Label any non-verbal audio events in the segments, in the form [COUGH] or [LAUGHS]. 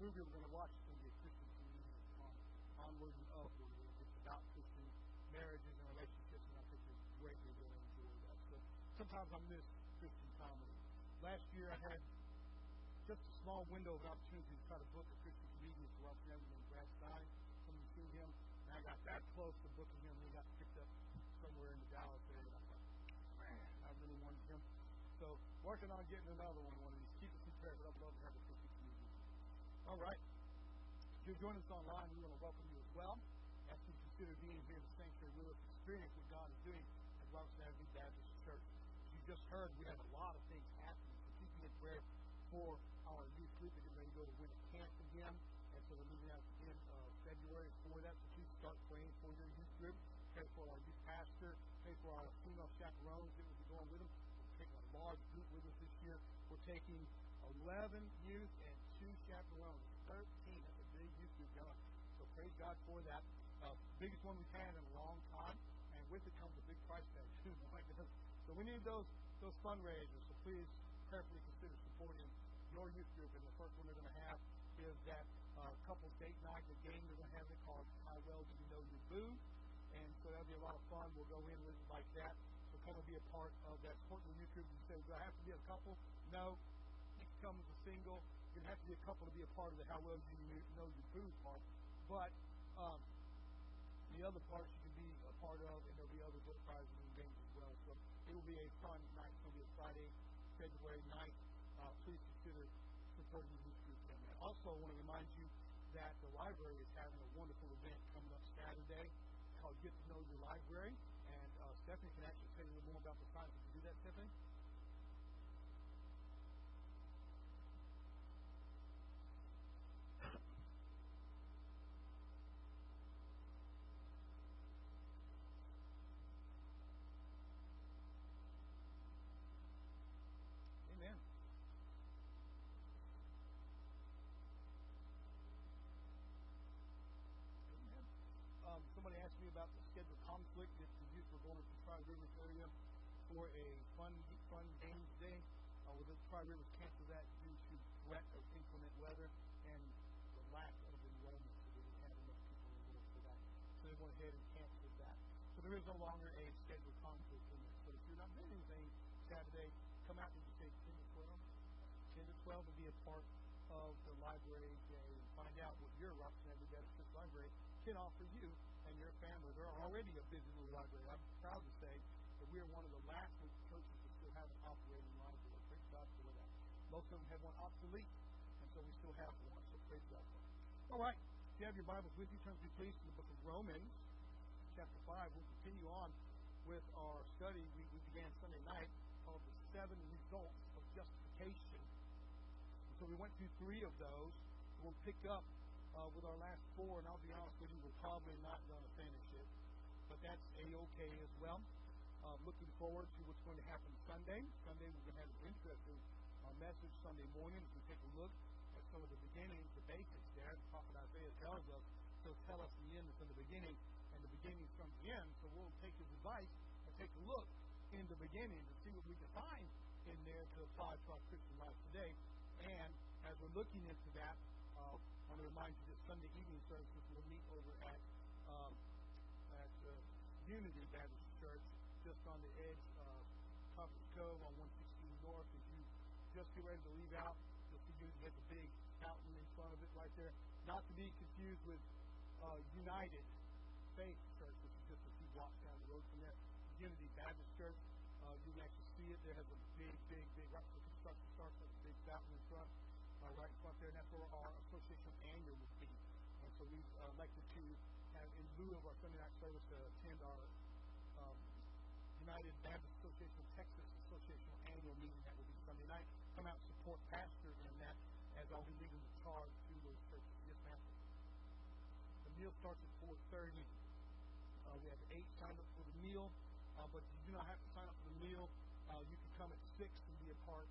movie we're going to watch is going to be a Christian community on onward and upward. It's about Christian marriages and relationships, and I think you're greatly going enjoy that. So sometimes I miss Christian comedy. Last year I had just a small window of opportunity to try to book a Christian comedian for Ross Neville named Brad Stine. Of you seen him. And I got that close to booking him, and he got picked up somewhere in the Dallas area. I thought, man, I really wanted him. So working on getting another one one of these. Keep us in prayer, but I'd love to have. All right. If you're joining us online, we want to welcome you as well. As you consider being here in the sanctuary with us, experience what God is doing at Robertson Avenue Baptist Church. As you just heard, we have a lot of things happening. So keep me in prayer for our youth group. They're ready to go to winter camp again. And so they're moving out at the end of February for that. So please start praying for your youth group. Pray for our youth pastor. Pray for our female chaperones that will be going with them. We're taking a large group with us this year. We're taking 11 youth and two chaperones. 13. That's a big youth group. So praise God for that. Uh, biggest one we've had in a long time. And with it comes a big price tag, [LAUGHS] too. so we need those those fundraisers. So please prayerfully consider supporting your youth group. And the first one they're going to have is that uh, couples date night, the game they're going to have it called How Well Do You Know Your Boo? And so that'll be a lot of fun. We'll go in with it like that. So come and be a part of that. Support the youth group. You say, do I have to be a couple? No. You can come as a single. You have to be a couple to be a part of the How Well You Know Your Boo part. But um, the other parts you can be a part of, and there'll be other prizes and games as well. So it will be a fun night. Going to be a Friday, February 9th. Uh, please consider supporting youth group in that. Also, I want to remind you that the library is having a wonderful event coming up Saturday called Get to Know Your Library. And uh, Stephanie can actually tell you a little more about the time. Can you do that, Stephanie? Scheduled conflict if the youth were going to the Tri Rivers area for a fun fun games day. Uh, well, the Tri Rivers canceled that due to threat of inclement weather and the lack of enrollment. So they didn't have enough people enrolled for that. So they went ahead and canceled that. So there is no longer a scheduled conflict in this. But if you're not doing anything Saturday, come out and you say 10 to 12. 10 to 12 and be a part of the library day and find out what your Robertson Avenue Baptist Library can offer you and your family. They're already a busy little library. I'm proud to say that we are one of the last churches that still have an operating library. Praise God for that. Most of them have one obsolete, and so we still have one. So praise God for that. All right. If you have your Bibles with you, turn to please to the book of Romans, chapter 5. We'll continue on with our study we, we began Sunday night called The Seven Results of Justification. And so we went through three of those. We'll pick up uh, with our last four, and I'll be honest with you, we're probably not going to finish it. But that's A-OK as well. Uh, looking forward to what's going to happen Sunday. Sunday we're going to have an interesting uh, message Sunday morning as we take a look at some of the beginnings, the basics there. The prophet Isaiah tells us, so tell us the end from the beginning and the beginning from the end. So we'll take his advice and take a look in the beginning to see what we can find in there to apply to our Christian life today. And as we're looking into that, uh, I want to remind you that Sunday evening services will meet over at um, at uh, Unity Baptist Church, just on the edge of Copperas Cove on 116 North. As you just get ready to leave out, you'll see Unity has a big fountain in front of it right there. Not to be confused with uh, United Faith Church, which is just a few blocks down the road from there. Unity Baptist Church. Uh, you can actually see it. There has a big, big, big, right before construction starts, there's a big fountain in front, uh, right front there, and that's where our association annual will be. And so we've uh, elected to have, in lieu of our Sunday night service, to attend our um, United Baptist Association Texas Association annual meeting that will be Sunday night. Come out and support Pastor in that as I'll be leading the charge through those churches. Yes, ma'am. The meal starts at 4.30. Uh, we have eight signed up for the meal. Uh, but you do not have to sign up for the meal. Uh, you can come at 6 and be a part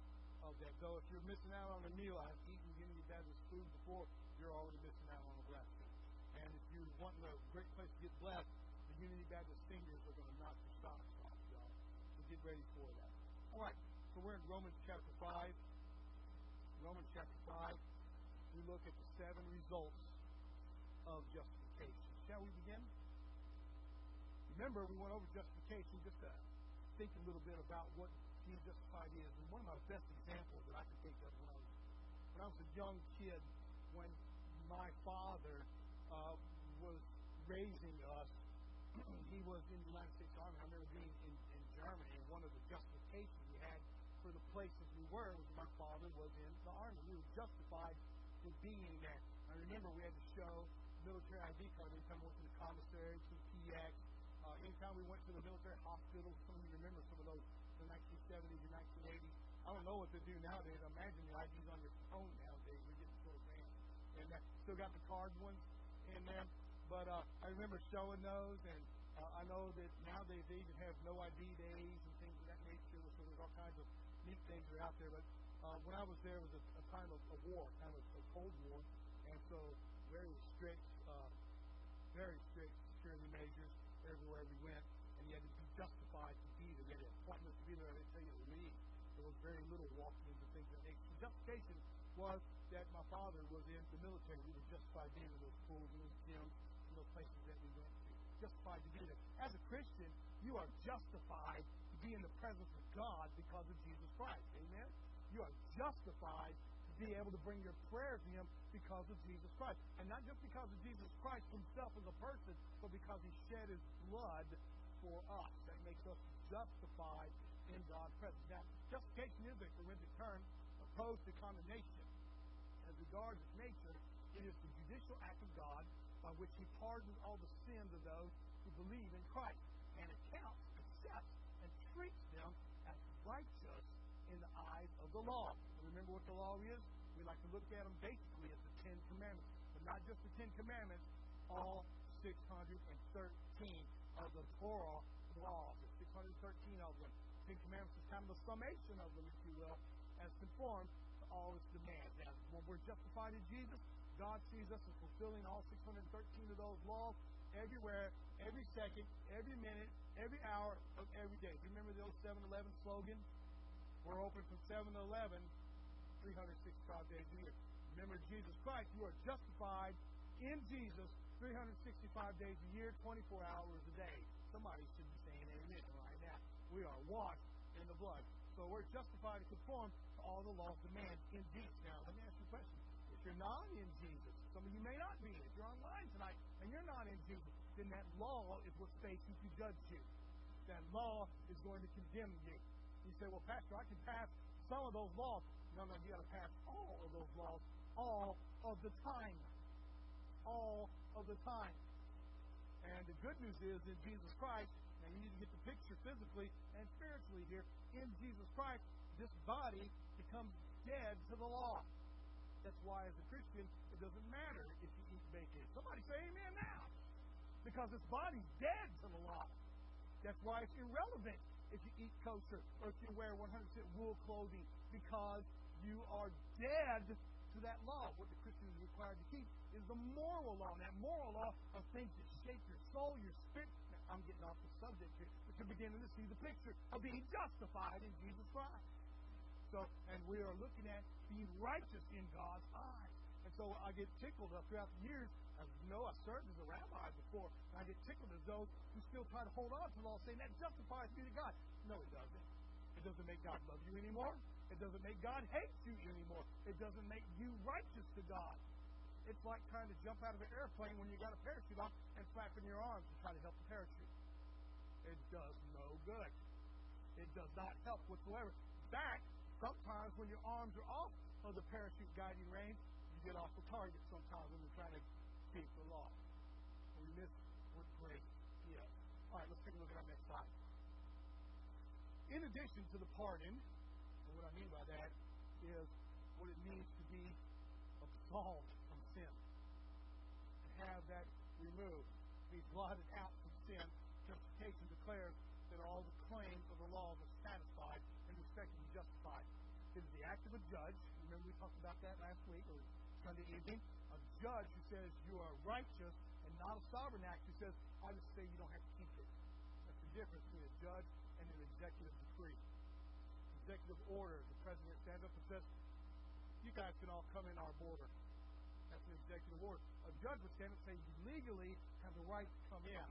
that. Though if you're missing out on the meal, I've eaten Unity Baptist food before, you're already missing out on a blessing. And if you want a great place to get blessed, the Unity Baptist singers are going to knock your socks off, y'all. So get ready for that. All right, so we're in Romans chapter 5. Romans chapter 5. we look at the seven results of justification. Shall we begin? Remember, we went over justification just to think a little bit about what being justified is. And one of my best examples that I can think of when I was when I was a young kid, when my father uh, was raising us, [CLEARS THROAT] he was in the United States Army. I remember being in, in Germany, and one of the justifications we had for the places we were was my father was in the Army. We were justified for being there. I remember we had to show military ID card anytime we went to the commissary, to the PX. Uh, anytime we went to the military hospital, some of you remember some of those the 1970s and 1980s. I don't know what to do nowadays. I imagine the ID's on your phone nowadays. We're getting so advanced. And uh, still got the card ones in there. But uh, I remember showing those, and uh, I know that nowadays they even have no ID days and things of that nature. So there's all kinds of neat things that are out there. But uh, when I was there, it was a, a time of a war, kind of a Cold War, and so very strict, uh, very strict security measures everywhere we went, and you had to be justified to be there. You had an to be there. They was very little walking into things that nature. So justification was that my father was in the military. We were justified being in those schools and those gyms and those places that we went to. Justified to be there. As a Christian, you are justified to be in the presence of God because of Jesus Christ. Amen? You are justified to be able to bring your prayer to Him because of Jesus Christ. And not just because of Jesus Christ Himself as a person, but because He shed His blood for us. That makes us justified in God's presence. Now, justification is a forensic term opposed to condemnation. As regards its nature, it is the judicial act of God by which He pardons all the sins of those who believe in Christ and accounts, accepts, and treats them as righteous in the eyes of the law. And remember what the law is? We like to look at them basically as the Ten Commandments, but not just the Ten Commandments, all 613 of the Torah laws, the 613 of them. Ten Commandments is kind of a summation of them, if you will, as conformed to all its demands. Now, when we're justified in Jesus, God sees us as fulfilling all 613 of those laws everywhere, every second, every minute, every hour of every day. Do you remember the old 7 Eleven slogan? We're open from 7 to 11, 365 days a year. Remember Jesus Christ, you are justified in Jesus 365 days a year, 24 hours a day. Somebody should be saying amen right now. We are washed in the blood. So we're justified to conform to all the laws demand in Jesus. Now, let me ask you a question. If you're not in Jesus, some of you may not be. If you're online tonight and you're not in Jesus, then that law is what's facing to judge you. That law is going to condemn you. You say, well, Pastor, I can pass some of those laws. No, no, you got to pass all of those laws all of the time. All of the time. And the good news is in Jesus Christ, you need to get the picture physically and spiritually here, in Jesus Christ, this body becomes dead to the law. That's why, as a Christian, it doesn't matter if you eat bacon. Somebody say amen now. Because this body's dead to the law. That's why it's irrelevant if you eat kosher or if you wear 100% wool clothing because you are dead to that law. What the Christian is required to keep is the moral law. And that moral law of things that shape your soul, your spirit. I'm getting off the subject here, but you're beginning to see the picture of being justified in Jesus Christ. So, and we are looking at being righteous in God's eyes. And so I get tickled uh, throughout the years. You know, I served as a rabbi before. And I get tickled as those who still try to hold on to the law, saying that justifies me to God. No, it doesn't. It doesn't make God love you anymore. It doesn't make God hate you anymore. It doesn't make you righteous to God. It's like trying to jump out of an airplane when you got a parachute on and flapping your arms to try to help the parachute. It does no good. It does not help whatsoever. In fact, sometimes when your arms are off of the parachute guiding rein, you get off the target sometimes when you're trying to keep the law. We miss what grace is. All right, let's take a look at our next slide. In addition to the pardon, and what I mean by that is what it means to be absolved have that removed, be blotted out from sin. Justification declares that all the claims of the law are satisfied and respectively justified. It is the act of a judge. Remember we talked about that last week or Sunday evening. A judge who says you are righteous and not a sovereign act who says, I just say you don't have to keep it. That's the difference between a judge and an executive decree. Executive order, the president stands up and says, You guys can all come in our border. That's an executive order. A judge would stand and say, you legally have the right to come in.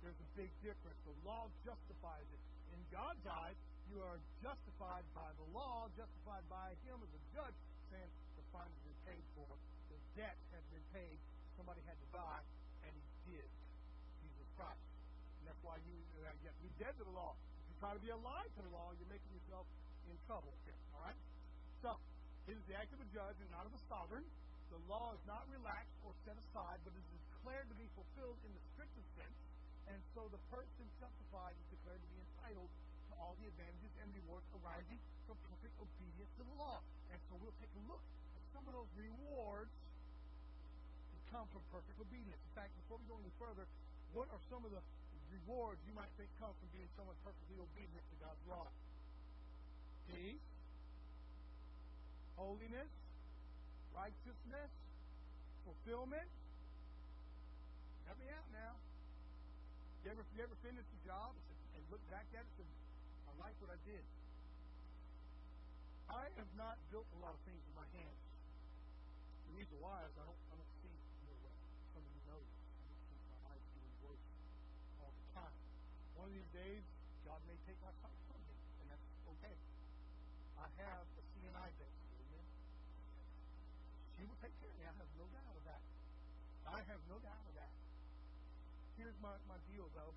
There's a big difference. The law justifies it. In God's eyes, you are justified by the law, justified by Him as a judge, saying the fine has been paid for, the debt has been paid, somebody had to die, and He did. Jesus Christ. And that's why you, uh, you have to be dead to the law. If you try to be alive to the law, you're making yourself in trouble. All right? So, it is the act of a judge and not of a sovereign. The law is not relaxed or set aside, but is declared to be fulfilled in the strictest sense. And so the person justified is declared to be entitled to all the advantages and rewards arising from perfect obedience to the law. And so we'll take a look at some of those rewards that come from perfect obedience. In fact, before we go any further, what are some of the rewards you might think come from being someone perfectly obedient to God's law? Peace, holiness, righteousness, fulfillment. Help me out now. You ever, you ever finish a job and look back at it and I like what I did? I have not built a lot of things with my hands. The reason why is I don't, I don't see real well. Some of you know this. My eyes doing worse all the time. One of these days, God may take my sight from me, and that's okay. I have a CNI base. Amen. She will take care of me. I have no doubt of that. I have no doubt of that. Here's my, my deal, though,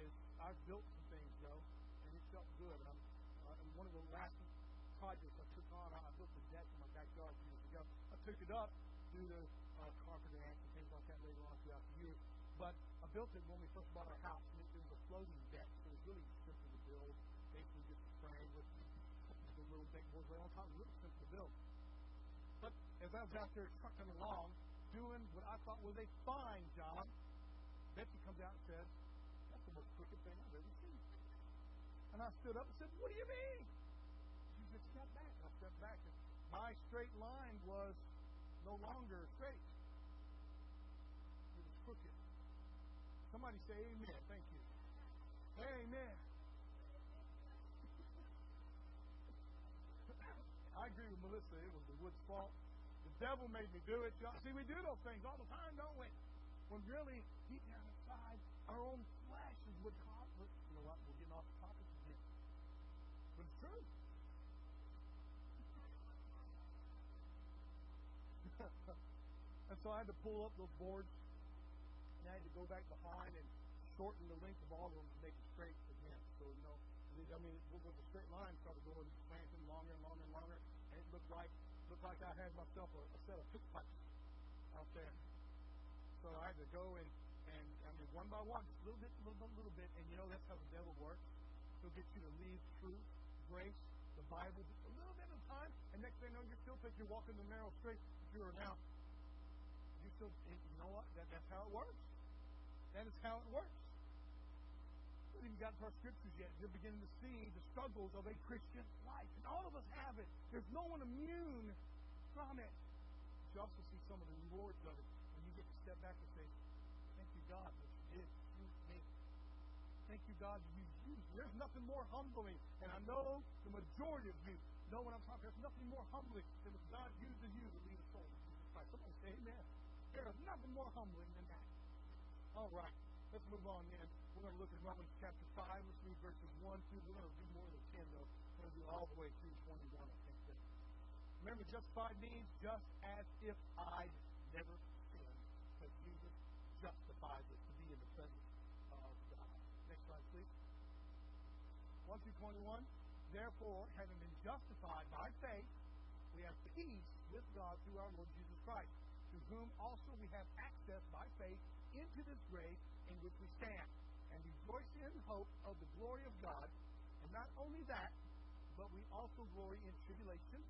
is I've built some things, though, and it felt good. I'm, uh, and one of the last projects I took on, I built a deck in my backyard years ago. I took it up due to uh, carpenter and things like that later on throughout the years. But I built it when we first bought our house, and it, was a floating deck, so it was really simple to build. Basically, just a frame with the little deck boards right on top. Really simple to build. But as I was out there trucking along, doing what I thought was a fine job, Betsy comes out and says, That's the most crooked thing I've ever seen. And I stood up and said, What do you mean? She just stepped back. I stepped back, and my straight line was no longer straight. It was crooked. Somebody say amen. Thank you. Amen. [LAUGHS] I agree with Melissa. It was the wood's fault. Devil made me do it. See, we do those things all the time, don't we? When really, deep down inside, our own flesh is what causes. You know what? We're getting off the topic again. But it's true. [LAUGHS] and so I had to pull up those boards, and I had to go back behind and shorten the length of all of them to make it straight again. So, you know, I mean, it was a straight line, started going slanting longer and longer and longer, and it looked like looked like I had myself a, a set of pickpockets out there. So I had to go and, and I mean, one by one, just little bit, little bit, little bit, and you know that's how the devil works. He'll get you to leave truth, grace, the Bible, just a little bit a time, and next thing you know, you still think you're walking the narrow straight, you're now. You still, you know what? That, that's how it works. That is how it works. Haven't even got to our scriptures yet. You're beginning to see the struggles of a Christian life. And all of us have it. There's no one immune from it. But you also see some of the rewards of it. And you get to step back and say, Thank you, God, that you did use me. Thank you, God, you used. There's nothing more humbling. And I know the majority of you know what I'm talking about. There's nothing more humbling than when God uses you to lead a soul to Jesus. Somebody say amen. There is nothing more humbling than that. All right. Let's move on then. We're going to look at Romans chapter 5. Let's read verses 1 through. We're going to do more than 10, though. We're going to do all the way through 21, I think. Then. Remember, justified means just as if I'd never sinned. Because Jesus justifies us to be in the presence of God. Next slide, please. 1 through 21. Therefore, having been justified by faith, we have peace with God through our Lord Jesus Christ, to whom also we have access by faith into this grace in which we stand, and rejoice in hope of the glory of God. And not only that, but we also glory in tribulation,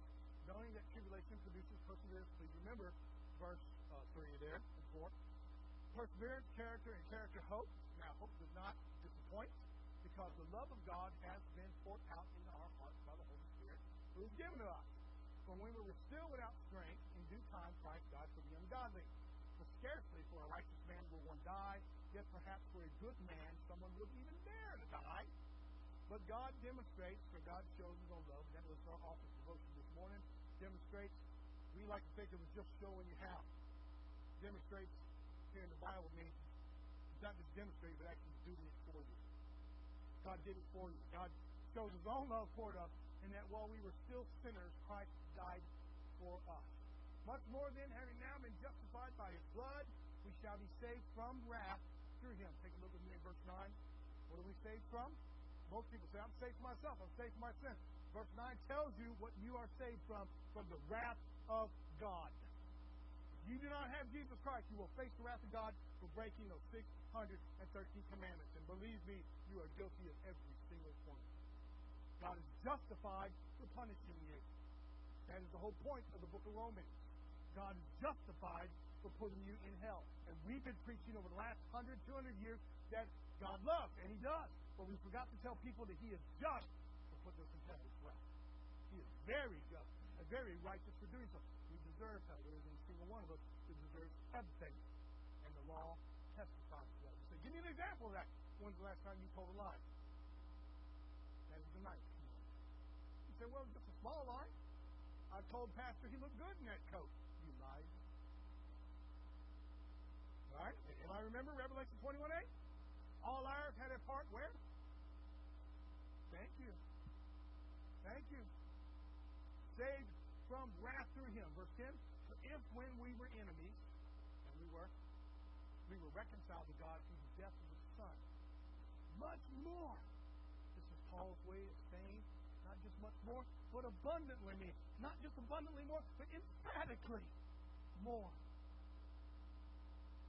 knowing that tribulation produces perseverance. Please remember verse uh, 3 there and 4. Perseverance, character, and character hope. Now, hope does not disappoint because the love of God has been poured out in our hearts by the Holy Spirit who is given to us. For when we were still without strength, in due time Christ died for the ungodly. For scarcely for a righteous man will one die, yet perhaps for a good man someone would even dare to die. But God demonstrates, for God shows his own love, that was our office devotion this morning, demonstrates We like to think it was just showing you how. Demonstrates here in the Bible means not just demonstrate, but actually doing it for you. God did it for you. God shows his own love toward us in that while we were still sinners, Christ died for us. Much more than having now been justified by his blood, we shall be saved from wrath through him. Take a look at me in verse 9. What are we saved from? Most people say, I'm saved from myself. I'm saved from my sin. Verse 9 tells you what you are saved from, from the wrath of God. If you do not have Jesus Christ, you will face the wrath of God for breaking those 613 commandments. And believe me, you are guilty of every single one. God is justified for punishing you. That is the whole point of the book of Romans. God is justified for putting you in hell. And we've been preaching over the last 100, 200 years that God loves, and He does. But we forgot to tell people that He is just for putting us in hell as well. He is very just and very righteous for doing so. We deserve hell. There isn't a single one of us who deserves everything. And the law testifies to that. Say, give me an example of that. When's the last time you told a lie? That is the night. You say, well, just a small lie. I told Pastor he looked good in that coat. You lied. All right? And I remember Revelation 21 8? All liars had a part where? Thank you. Thank you. Saved from wrath through him. Verse 10. For if when we were enemies, and we were, we were reconciled to God through the death of his Son, much more. This is Paul's way of saying, not just much more, but abundantly Not just abundantly more, but emphatically more.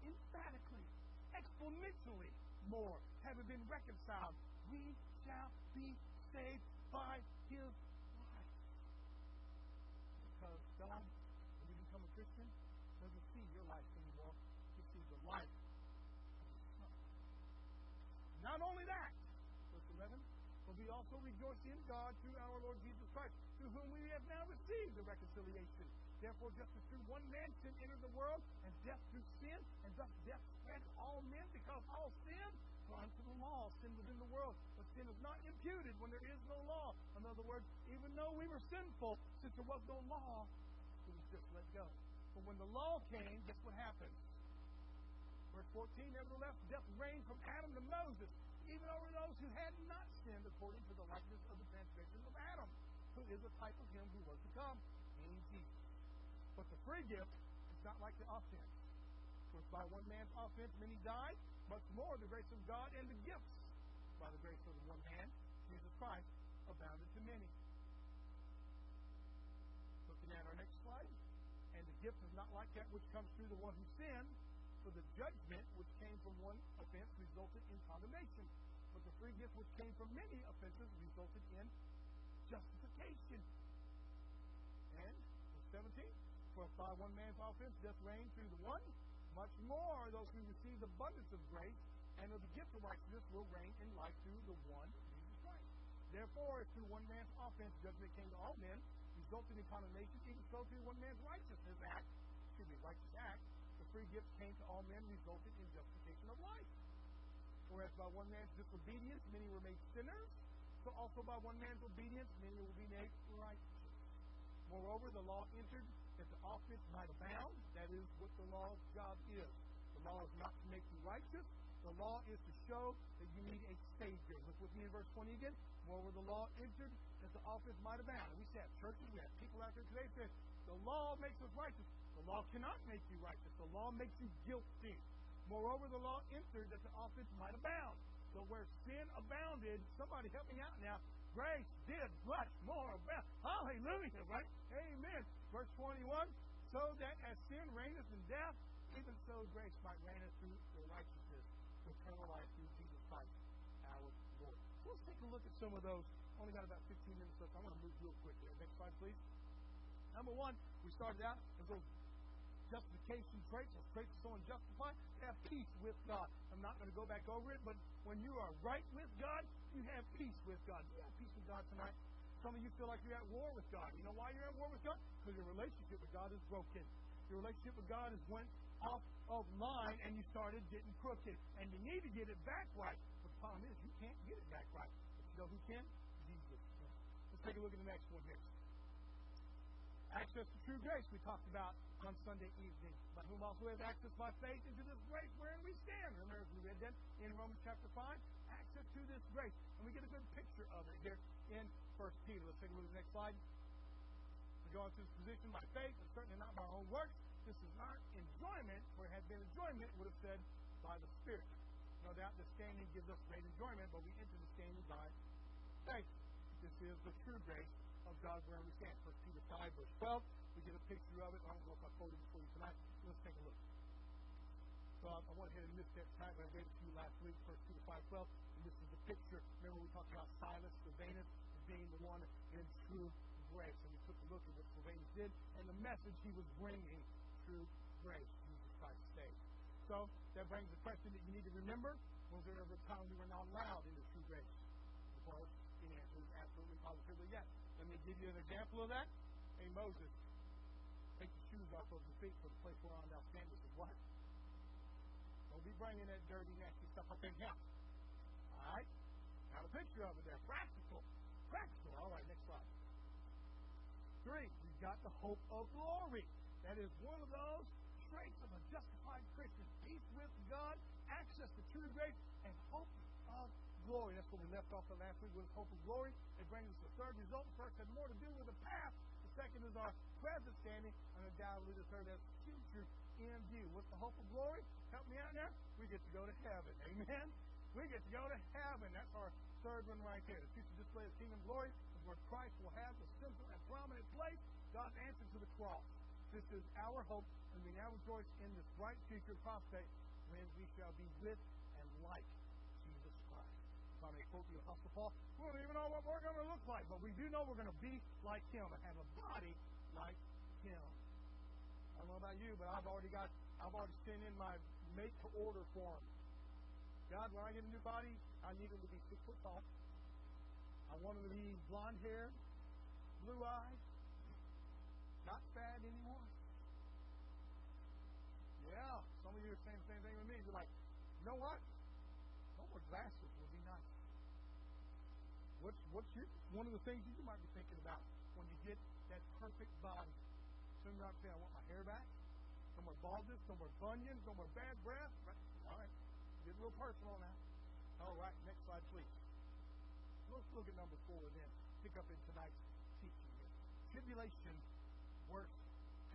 Emphatically, exponentially more, having been reconciled, we shall be saved by his life. Because God, when you become a Christian, doesn't see your life anymore. He sees the life. Not only that, verse 11, but we also rejoice in God through our Lord Jesus Christ, through whom we have now received the reconciliation. Therefore, just as through one man sin entered the world, and death through sin, and thus death spread to all men because all sin, for unto the law, sin within the world. But sin is not imputed when there is no law. In other words, even though we were sinful, since there was no law, it was just let go. But when the law came, guess what happened? Verse 14, nevertheless, death reigned from Adam to Moses, even over those who had not sinned according to the likeness of the transgression of Adam, who is a type of him who was to come, meaning Jesus. But the free gift is not like the offense. For by one man's offense many died, much more the grace of God and the gifts by the grace of the one man, Jesus Christ, abounded to many. Looking at our next slide. And the gift is not like that which comes through the one who sinned, for the judgment which came from one offense resulted in condemnation, but the free gift which came from many offenses resulted in justification. And verse 17, for if by one man's offense death reigned through the one, much more those who receive the abundance of grace and of the gift of righteousness will reign in life through the one, Jesus Christ. Therefore, if through one man's offense judgment came to all men, resulting in condemnation, even so through one man's righteousness act, excuse me, righteous act, the free gift came to all men, resulting in justification of life. Whereas by one man's disobedience, many were made sinners, so also by one man's obedience, many will be made righteous. Moreover, the law entered that the offense might abound. That is what the law's job is. The law is not to make you righteous. The law is to show that you need a Savior. Look with me in verse 20 again. Moreover, the law entered that the offense might abound. We say at churches, we have people out there today saying, the law makes us righteous. The law cannot make you righteous. The law makes you guilty. Moreover, the law entered that the offense might abound. So where sin abounded, somebody help me out now. Grace did much more abound. Hallelujah, right? Amen. Verse 21, so that as sin reigneth in death, even so grace might reign through the righteousness, eternal life through Jesus Christ, our Lord. So let's take a look at some of those. Only got about 15 minutes left. I want to move real quick here. Next slide, please. Number one, we started out as those justification traits, those traits of someone justified, have peace with God. I'm not going to go back over it, but when you are right with God, you have peace with God. Do You have peace with God tonight. Some of you feel like you're at war with God. You know why you're at war with God? Because your relationship with God is broken. Your relationship with God is went off of line and you started getting crooked. And you need to get it back right. But the problem is you can't get it back right. But you know who can? Jesus. Let's take a look at the next one here. Access to true grace we talked about on Sunday evening. By whom also have access by faith into this grace wherein we stand. Remember we read that in Romans chapter 5? To this grace. And we get a good picture of it here in 1 Peter. Let's take a look at the next slide. We go into this position by faith, and certainly not by our own works. This is not enjoyment, where it had been enjoyment, would have said by the Spirit. No doubt the standing gives us great enjoyment, but we enter the standing by faith. This is the true grace of God where we stand. 1 Peter 5, verse 12. We get a picture of it. I don't know if I quoted it for you tonight. Let's take a look. So I, I went ahead and missed that but I gave it to you last week, 1 Peter 5, 12. And this is the picture. Remember we talked about Silas, Silvanus, as being the one in true grace. And we took a look at what Silvanus did and the message he was bringing true grace. Jesus Christ saved. So that brings the question that you need to remember. Was there ever a time we were not allowed into true grace? Of course, the answer is absolutely positively yes. Let me give you an example of that. Hey, Moses, take the shoes off of your feet for the place whereon thou standest. And what? Don't be bringing that dirty, nasty stuff up in here. All right? Got a picture of it there. Practical. Practical. All right, next slide. Three, we've got the hope of glory. That is one of those traits of a justified Christian. Peace with God, access to true grace, and hope of glory. That's what we left off the last week with hope of glory. It brings us the third result. The first had more to do with the past. The second is our present standing, and undoubtedly the third has future in view. What's the hope of glory? Help me out there. We get to go to heaven. Amen. We get to go to heaven. That's our third one right there. The future display of kingdom glory is where Christ will have the central and prominent place. God's answer to the cross. This is our hope, and we now rejoice in this bright future prospect when we shall be with and like Jesus Christ. If I may quote the Apostle Paul, we don't even know what we're going to look like, but we do know we're going to be like Him and have a body like Him. I don't know about you, but I've already got, I've already sent in my make to order form. God, when I get a new body, I need him to be six foot tall. I want him to be blonde hair, blue eyes, not fat anymore. Yeah, some of you are saying the same thing with me. You're like, you know what? No more glasses would be nice. What's what's your one of the things you might be thinking about when you get that perfect body? Some might say, I want my hair back. No more baldness, no more bunions, no more bad breath. Right? All right. Get a little personal now. All right, next slide, please. Let's look at number four and then. Pick up in tonight's teaching. Tribulation works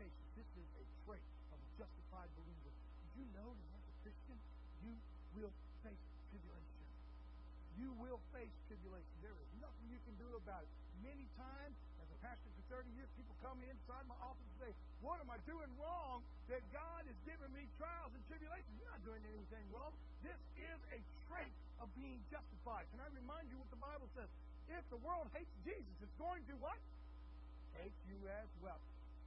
patience. This is a trait of a justified believer. Did you know that as a Christian, you will face tribulation? You will face tribulation. There is nothing you can do about it. Many times, pastor for 30 years, people come inside my office and say, What am I doing wrong that God is giving me trials and tribulations? You're not doing anything wrong. This is a trait of being justified. Can I remind you what the Bible says? If the world hates Jesus, it's going to what? Hate you as well.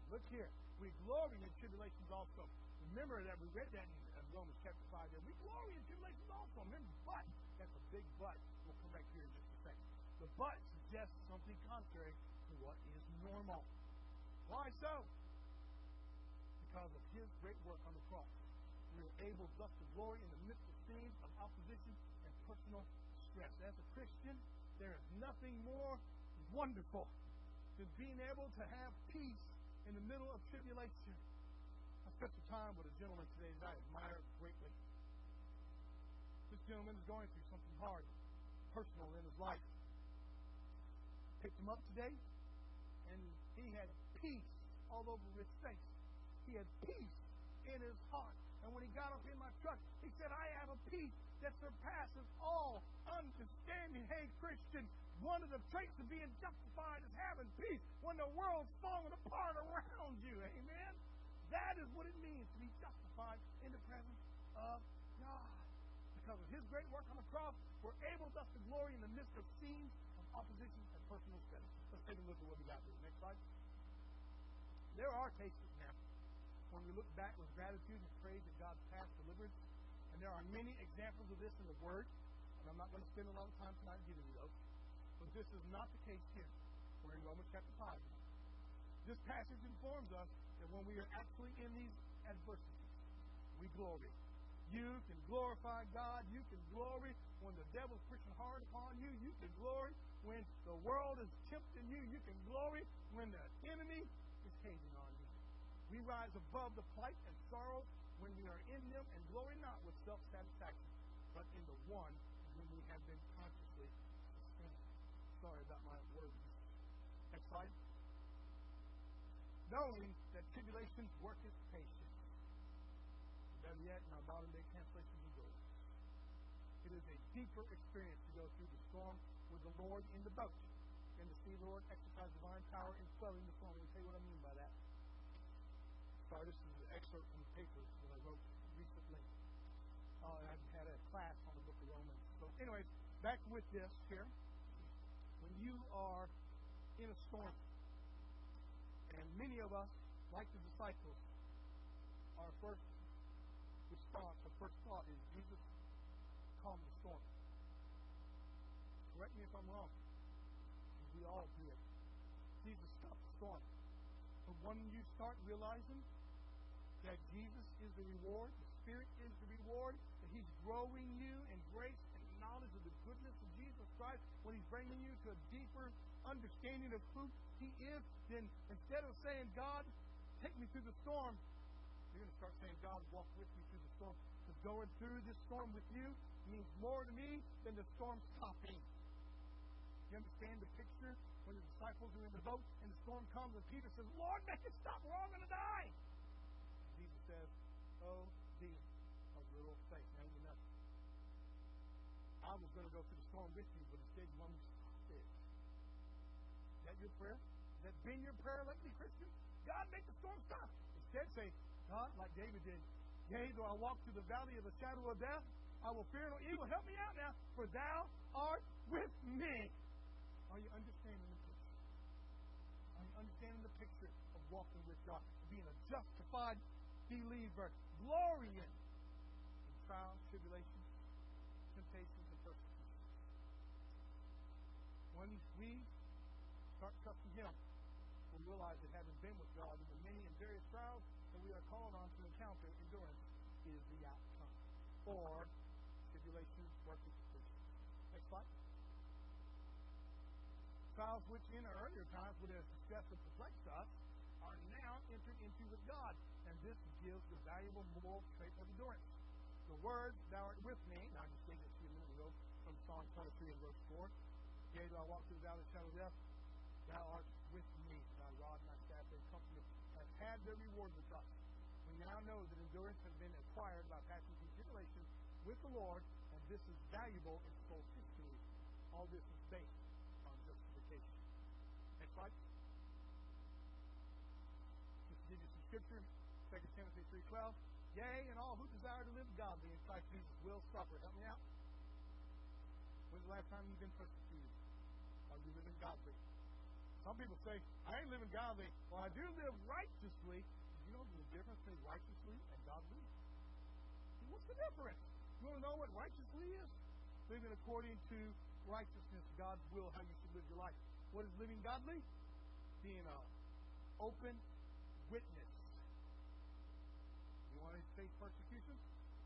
Look here. We glory in tribulations also. Remember that we read that in uh, Romans chapter 5 there. We glory in tribulations also. Remember, but, that's a big but. We'll come back here in just a second. The but suggests something contrary what is normal. Why so? Because of his great work on the cross. We are able thus to glory in the midst of scenes of opposition and personal stress. As a Christian, there is nothing more wonderful than being able to have peace in the middle of tribulation. I spent some time with a gentleman today that I admire greatly. This gentleman is going through something hard, personal in his life. Picked him up today, and he had peace all over his face. He had peace in his heart. And when he got up in my truck, he said, I have a peace that surpasses all understanding. Hey, Christian, one of the traits of being justified is having peace when the world's falling apart around you. Amen? That is what it means to be justified in the presence of God. Because of his great work on the cross, we're able thus to glory in the midst of scenes of opposition and personal sin. Let's take a look at what we got here. Next slide. There are cases now when we look back with gratitude and praise at God's past deliverance. And there are many examples of this in the Word. And I'm not going to spend a lot of time tonight giving you those. But this is not the case here. We're in Romans chapter 5. This passage informs us that when we are actually in these adversities, we glory. You can glorify God. You can glory when the devil's pushing hard upon you. You can glory when the world is tempting you. You can glory when the enemy is hating on you, We rise above the plight and sorrow when we are in them and glory not with self satisfaction, but in the one whom we have been consciously sustained. Sorry about my words. Next slide. Knowing that tribulation worketh patience. Better yet, in our modern day translation, endurance. It is a deeper experience to go through the storm with the Lord in the boat and to see the Lord exercise divine power in quelling the storm. Let me tell you what I mean by that. Sorry, this is an excerpt from the papers that I wrote recently. Uh, I had a class on the book of Romans. So, anyways, back with this here. When you are in a storm, and many of us, like the disciples, our first response, our first thought is Jesus calm the storm. Correct me if I'm wrong. We all do it. Jesus stopped the storm. But when you start realizing that Jesus is the reward, the Spirit is the reward, that He's growing you in grace and knowledge of the goodness of Jesus Christ, when He's bringing you to a deeper understanding of who He is, then instead of saying, God, take me through the storm, you're going to start saying, God, walk with me through the storm. Because going through this storm with you means more to me than the storm stopping. You understand the picture when the disciples are in the boat and the storm comes and Peter says, Lord, make it stop or I'm going to die. Jesus says, Oh, dear of little faith. Now you know. I was going to go through the storm with you, but instead you want me to stop it. Is that your prayer? Has that been your prayer lately, Christian? God, make the storm stop. Instead, say, God, like David did, Yea, though I walk through the valley of the shadow of death, I will fear no evil. Help me out now, for thou art with me. Are you understanding the picture? Are you understanding the picture of walking with God, being a justified believer, glorying in trials, tribulations, temptations, and persecutions? When we start trusting Him, we realize that having been with God in the many and various trials that we are called on to encounter, endurance is the outcome. Or tribulations, working Next slide trials which in earlier times would have distressed and perplexed us are now entered into with God. And this gives the valuable moral trait of endurance. The word, thou art with me, now I just gave this a minute ago from Psalm 23 and verse 4. Yea, though I walk through the valley of the shadow of death, thou art with me. Thy rod and thy staff, they comfort me. Have had their reward with us. We now know that endurance has been acquired by passing through tribulation with the Lord, and this is valuable in soul history. All this is based Just to give you some scripture, 2 Timothy 3.12. Yea, and all who desire to live godly in Christ Jesus will suffer. Help me out. When's the last time you've been persecuted? Are you living godly? Some people say, I ain't living godly. Well, I do live righteously. You know the difference between righteously and godly? What's the difference? You want to know what righteously is? Living according to righteousness, God's will, how you should live your life. What is living godly? Being an open witness. You want to face persecution?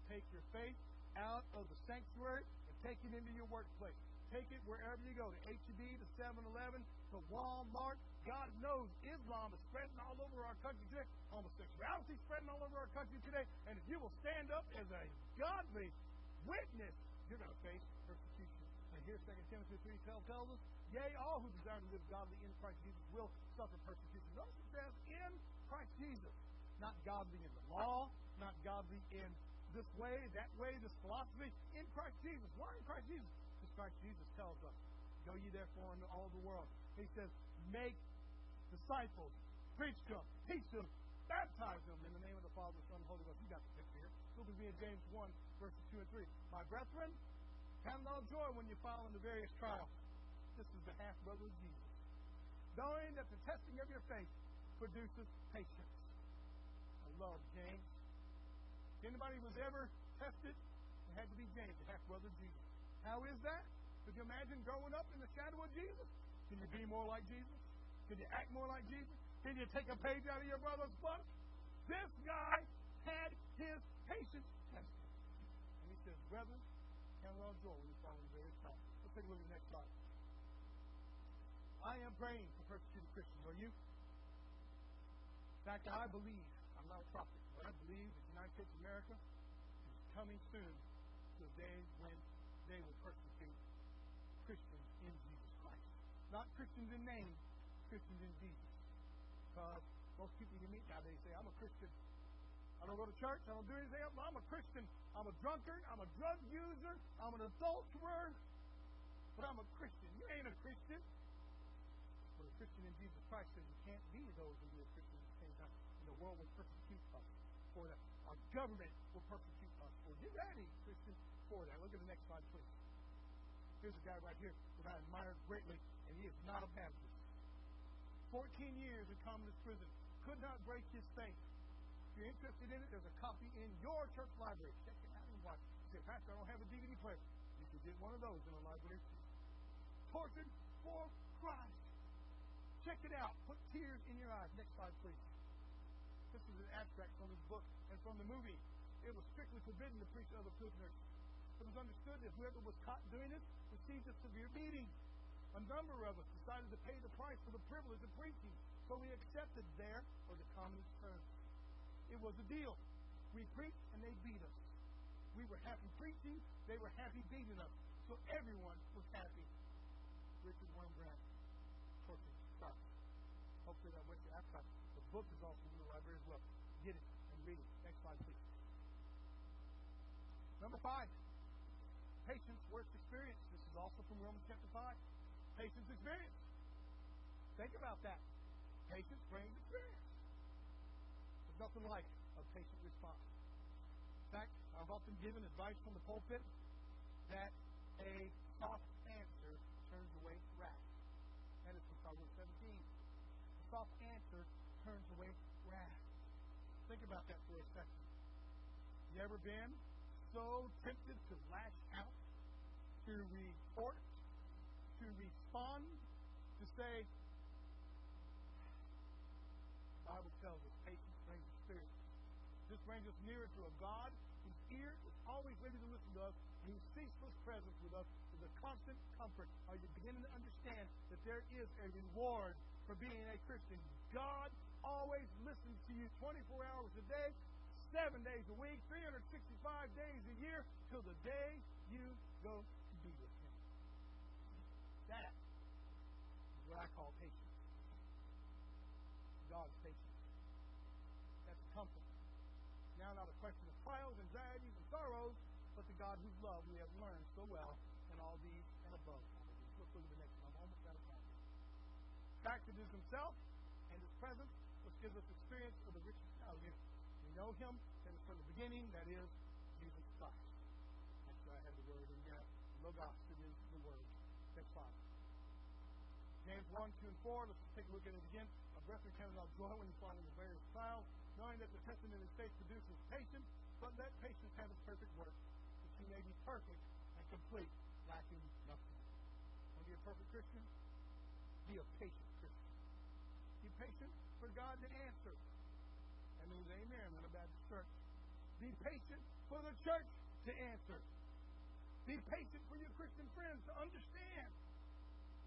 Take your faith out of the sanctuary and take it into your workplace. Take it wherever you go, to HEB, to 7-Eleven, to Walmart. God knows Islam is spreading all over our country today. Homosexuality is spreading all over our country today. And if you will stand up as a godly witness, you're going to face persecution. And here's 2 Timothy 3 tells us Yea, all who desire to live godly in Christ Jesus will suffer persecution. Notice it says in Christ Jesus. Not godly in the law, not godly in this way, that way, this philosophy. In Christ Jesus. Why in Christ Jesus? Because Christ Jesus tells us, Go ye therefore into all the world. He says, Make disciples, preach them, teach them, baptize them in the name of the Father, Son, and Holy Ghost. You got the picture here. Look at me in James 1, verses 2 and 3. My brethren, count it all joy when you fall into various trials this is the half brother of Jesus. Knowing that the testing of your faith produces patience. I love James. If anybody was ever tested, it had to be James, the half brother of Jesus. How is that? Could you imagine growing up in the shadow of Jesus? Can you be more like Jesus? Can you act more like Jesus? Can you take a page out of your brother's book? This guy had his patience tested. And he says, Brethren, count it all joy when you fall in. Let's take a look at the next slide. I am praying for persecuted Christians. Are you? In fact, I believe, I'm not a prophet, but I believe that the United States of America is coming soon to a day when they will persecute Christians in Jesus Christ. Not Christians in name, Christians in Jesus. Because most people you meet nowadays say, I'm a Christian. I don't go to church. I don't do anything else. I'm a Christian. I'm a drunkard. I'm a drug user. I'm an adulterer. But I'm a Christian. You ain't a Christian. But a Christian in Jesus Christ says you can't be those and be a Christian at the same time. And the world will persecute us for that. Our government will persecute us for Get ready, Christian, for that. Look at the next slide, please. Here's a guy right here that I admire greatly, and he is not a Baptist. 14 years in communist prison. Could not break his faith. If you're interested in it, there's a copy in your church library. Check it out and watch. You say, Pastor, I don't have a DVD player. You could get one of those in a library. Tortured for Christ. Check it out. Put tears in your eyes. Next slide, please. This is an abstract from his book and from the movie. It was strictly forbidden to preach to other prisoners. It was understood that whoever was caught doing this received a severe beating. A number of us decided to pay the price for the privilege of preaching, so we accepted their or the communist terms. It was a deal. We preached and they beat us. We were happy preaching, they were happy beating us. So everyone was happy. Richard Wurmbrand. Hopefully that went to appetite. The book is also in the library as well. Get it and read it. Next slide, please. Number five, patience works experience. This is also from Romans chapter 5. Patience experience. Think about that. Patience brings experience. There's nothing like a patient response. In fact, I've often given advice from the pulpit that a soft answer turns away wrath. That is from Proverbs 17. A soft answer turns away wrath. Think about that for a second. You ever been so tempted to lash out, to report, to respond, to say, the Bible tells us patience brings experience. This brings us nearer to a God whose ear is always ready to listen to us, and whose ceaseless presence with us is a constant comfort. Are you beginning to understand that there is a reward for being a Christian? God always listens to you 24 hours a day, seven days a week, 365 days a year, till the day you go to be with Him. That is what I call patience. God's patience. That's comfort. Now, not a question of trials, anxieties, and sorrows, but the God whose love we have learned so well in all these and above. Let's look at the next one. I'm almost out of time. This himself and his presence, which gives us experience of the richest value. We know him that is from the beginning, that is Jesus Christ. Actually, I have the word in there. Logos, it is the word. Next slide. James 1, 2, and 4. Let's take a look at it again. A count it all joy when you fall into various trials, knowing that the testing of his faith produces patience, but let patience have its perfect work, that you may be perfect and complete, lacking nothing. Want to be a perfect Christian? Be a patient patient for God to answer. That means amen in a Baptist church. Be patient for the church to answer. Be patient for your Christian friends to understand.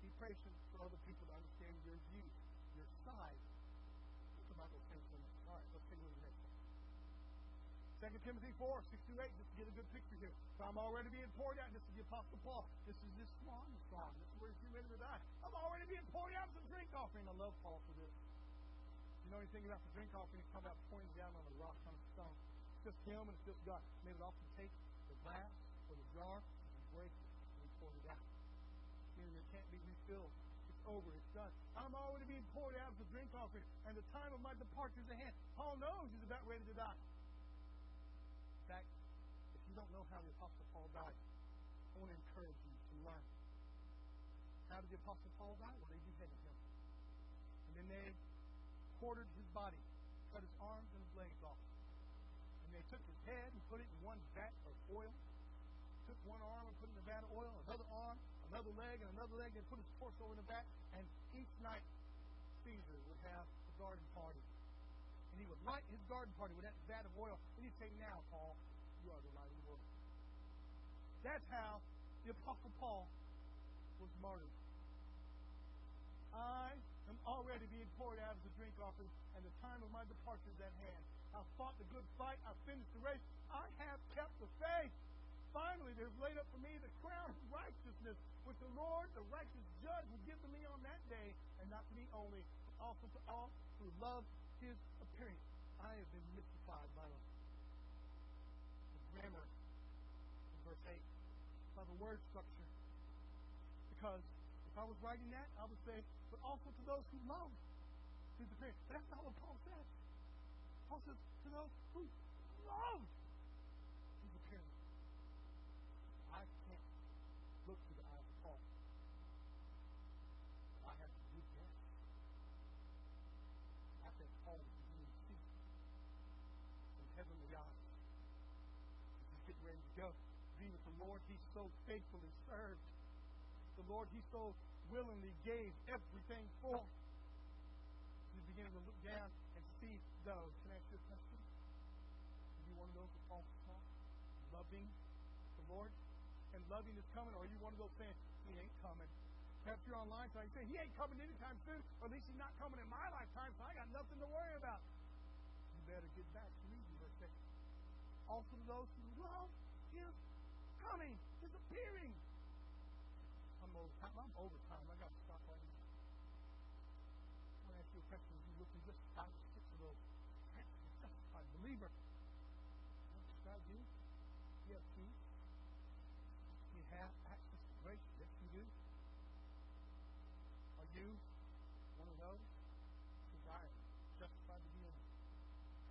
Be patient for other people to understand your view, your side. Think about those things. Right, let's take a look at the next one. 2 Timothy 4, 6 through 8, just to get a good picture here. So I'm already being poured out. This is the Apostle Paul. This is his swan song. This is where he's ready to die. I'm already being poured out some drink offering. I love Paul for this. You know anything about the drink offering? It's come out pointing down on a rock on a stone. It's just him and it's just God. They would often take the glass or the jar and break it and he poured it out. Meaning it can't be refilled. It's over. It's done. I'm already being poured out as a drink offering, and the time of my departure is at hand. Paul knows he's about ready to die. In fact, if you don't know how the Apostle Paul died, I want to encourage you to learn. How did the Apostle Paul die? Well, they beheaded him. And then they quartered his body, cut his arms and his legs off. And they took his head and put it in one vat of oil. Took one arm and put it in a vat of oil, another arm, another leg, and another leg, and put his torso in a vat. And each night, Caesar would have a garden party. And he would light his garden party with that vat of oil. And he'd say, Now, Paul, you are the light of the world. That's how the Apostle Paul was martyred. I am already being poured out as a drink offering, and the time of my departure is at hand. I've fought the good fight. I've finished the race. I have kept the faith. Finally, there's laid up for me the crown of righteousness, which the Lord, the righteous judge, will give to me on that day, and not to me only, but also to all who love his appearing. I have been mystified by the, the grammar in verse 8, by the word structure. Because if I was writing that, I would say, but also to those who love his appearing. But that's not what Paul says. Paul says, to those who love his appearing. I can't look through the eyes of Paul. I have to do that. I think Paul is beginning to see some heavenly eyes. He's getting ready to go. Be with the Lord he so faithfully served. The Lord he so willingly gave everything for. He's beginning to look down and see those. Can I ask you a question? Are you one of those Paul saw? Loving the Lord? And loving is coming, or are you one of those saying, He ain't coming? Perhaps you're online so I say, He ain't coming anytime soon, or at least He's not coming in my lifetime, so I got nothing to worry about. You better get back to me, verse 8. Also those who love His coming. I'm over. I'm over time. I got to stop right now. I want to ask you a question. You look just five or six of those. Justified believer. I describe you. You have. You have access to grace. Yes, you do. Are you one of those? I justified to be in the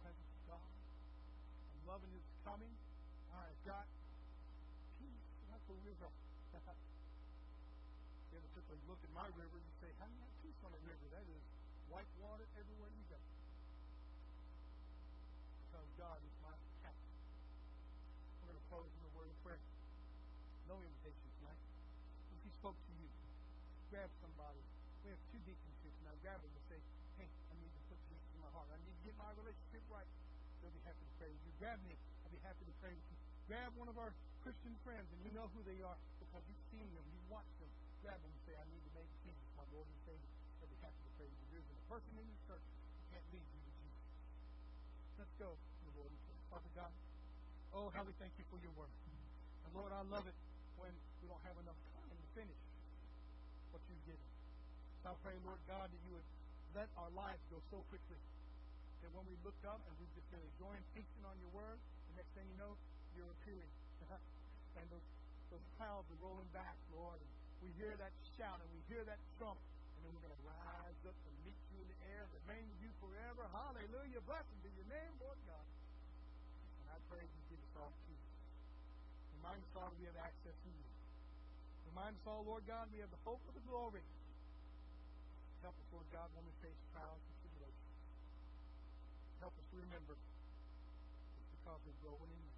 presence of God. I'm loving His coming. I've got peace like a river. You ever took a look at my river and say, How do you have peace on a river? That is white water everywhere you go. Because God is my captain. We're going to close with a word of prayer. No invitation tonight. If He spoke to you, grab somebody. We have two deacons here tonight. Grab them and say, Hey, I need to put Jesus in my heart. I need to get my relationship right. They'll be happy to pray with you. Grab me. I'll be happy to pray with you. Grab one of our Christian friends, and you know who they are because you've seen them, you've watched them grab them and say, I need to make Jesus my Lord and Savior. They'll be happy to pray with you. There isn't a person in this church can't lead you to Jesus. Let's go the Lord and pray. Father God, oh, how we thank you for your word. And Lord, I love it when we don't have enough time to finish what you've given. So I pray, Lord God, that you would let our lives go so quickly that when we look up and we've just been enjoying feasting on your word, the next thing you know, you're appearing. [LAUGHS] and those, those clouds are rolling back, Lord. And we hear that shout and we hear that trump, and then we're going to rise up and meet you in the air, remain with you forever. Hallelujah. Blessed be your name, Lord God. And I pray you give us all peace. Remind us all we have access to you. Remind us all, Lord God, we have the hope of the glory. Help us, Lord God, when we face trials and tribulations. Help us to remember it's because we're growing in you.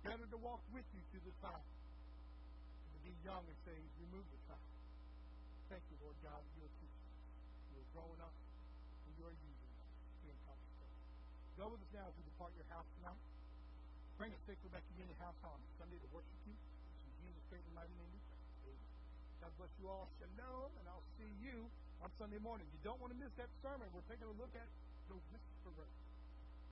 Better to walk with you through this time be young and say, remove the child. Thank you, Lord God, you are teaching us. You are growing up and you are using us to. Go with us now as we depart your house tonight. Bring us safely back to your house on Sunday to worship you. In Jesus' great and mighty name. Amen. God bless you all. Shalom, and I'll see you on Sunday morning. You don't want to miss that sermon. We're taking a look at the whisperer.